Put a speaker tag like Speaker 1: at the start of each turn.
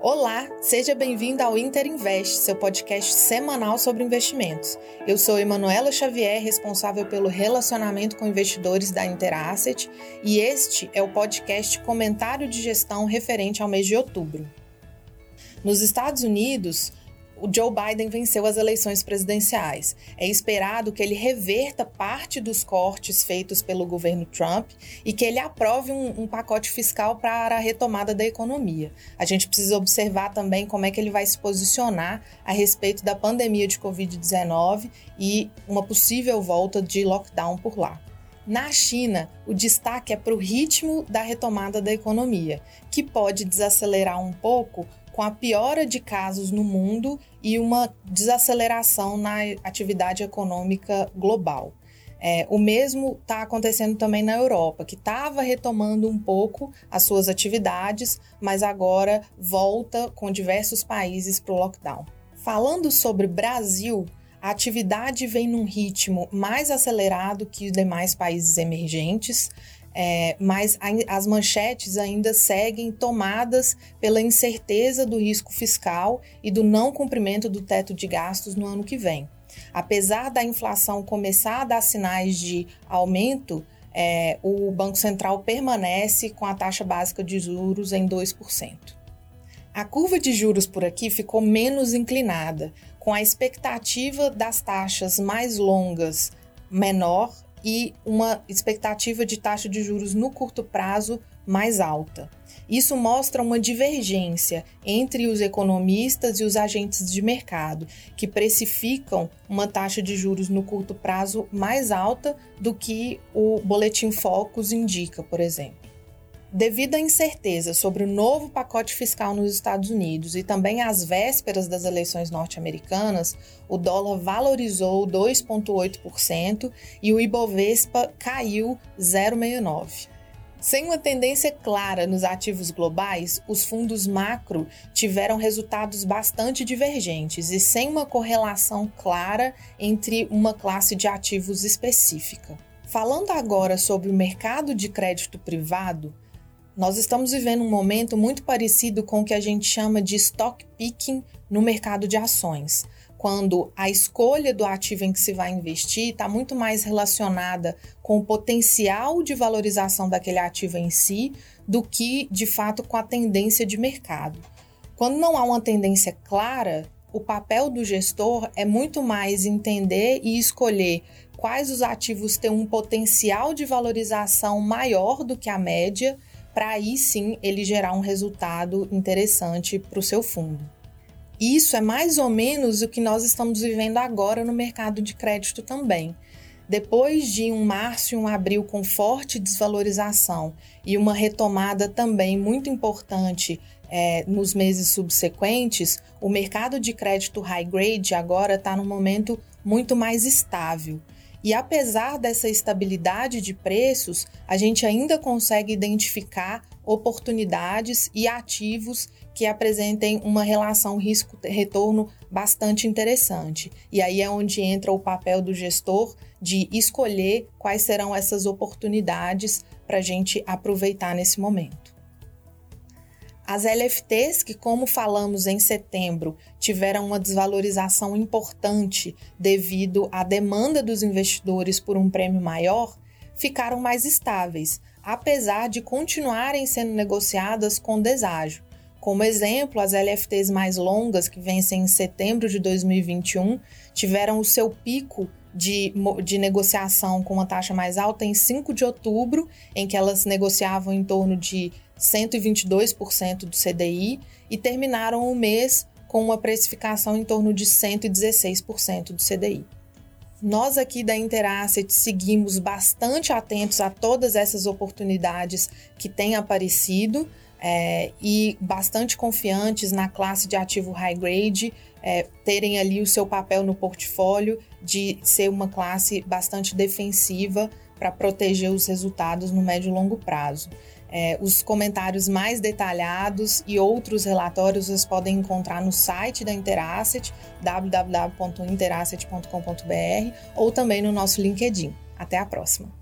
Speaker 1: Olá, seja bem-vindo ao Inter Invest, seu podcast semanal sobre investimentos. Eu sou Emanuela Xavier, responsável pelo relacionamento com investidores da Interasset, e este é o podcast Comentário de Gestão referente ao mês de outubro. Nos Estados Unidos, o Joe Biden venceu as eleições presidenciais. É esperado que ele reverta parte dos cortes feitos pelo governo Trump e que ele aprove um, um, pacote fiscal para a retomada da economia. A gente precisa observar também como é que ele vai se posicionar a respeito da pandemia de Covid-19 e uma possível volta de lockdown por lá. Na China, o destaque é para o ritmo da retomada da economia, que pode desacelerar um pouco com a piora de casos no mundo e uma desaceleração na atividade econômica global. É, o mesmo está acontecendo também na Europa, que estava retomando um pouco as suas atividades, mas agora volta com diversos países para o lockdown. Falando sobre Brasil, a atividade vem num ritmo mais acelerado que os demais países emergentes. É, mas as manchetes ainda seguem tomadas pela incerteza do risco fiscal e do não cumprimento do teto de gastos no ano que vem. Apesar da inflação começar a dar sinais de aumento, é, o Banco Central permanece com a taxa básica de juros em 2%. A curva de juros por aqui ficou menos inclinada, com a expectativa das taxas mais longas menor e uma expectativa de taxa de juros no curto prazo mais alta. Isso mostra uma divergência entre os economistas e os agentes de mercado, que precificam uma taxa de juros no curto prazo mais alta do que o boletim Focus indica, por exemplo. Devido à incerteza sobre o novo pacote fiscal nos Estados Unidos e também às vésperas das eleições norte-americanas, o dólar valorizou 2,8% e o Ibovespa caiu 0,69%. Sem uma tendência clara nos ativos globais, os fundos macro tiveram resultados bastante divergentes e sem uma correlação clara entre uma classe de ativos específica. Falando agora sobre o mercado de crédito privado, nós estamos vivendo um momento muito parecido com o que a gente chama de stock picking no mercado de ações, quando a escolha do ativo em que se vai investir está muito mais relacionada com o potencial de valorização daquele ativo em si do que, de fato, com a tendência de mercado. Quando não há uma tendência clara, o papel do gestor é muito mais entender e escolher quais os ativos têm um potencial de valorização maior do que a média para aí sim ele gerar um resultado interessante para o seu fundo. Isso é mais ou menos o que nós estamos vivendo agora no mercado de crédito também. Depois de um março e um abril com forte desvalorização e uma retomada também muito importante é, nos meses subsequentes, o mercado de crédito high grade agora está num momento muito mais estável. E apesar dessa estabilidade de preços, a gente ainda consegue identificar oportunidades e ativos que apresentem uma relação risco-retorno bastante interessante. E aí é onde entra o papel do gestor de escolher quais serão essas oportunidades para a gente aproveitar nesse momento. As LFTs, que, como falamos em setembro, tiveram uma desvalorização importante devido à demanda dos investidores por um prêmio maior, ficaram mais estáveis, apesar de continuarem sendo negociadas com deságio. Como exemplo, as LFTs mais longas, que vencem em setembro de 2021, tiveram o seu pico de, de negociação com uma taxa mais alta em 5 de outubro, em que elas negociavam em torno de 122% do CDI e terminaram o mês com uma precificação em torno de 116% do CDI. Nós aqui da Interasset seguimos bastante atentos a todas essas oportunidades que têm aparecido é, e bastante confiantes na classe de ativo high grade, é, terem ali o seu papel no portfólio de ser uma classe bastante defensiva para proteger os resultados no médio e longo prazo. É, os comentários mais detalhados e outros relatórios vocês podem encontrar no site da Interasset, www.interasset.com.br ou também no nosso LinkedIn. Até a próxima!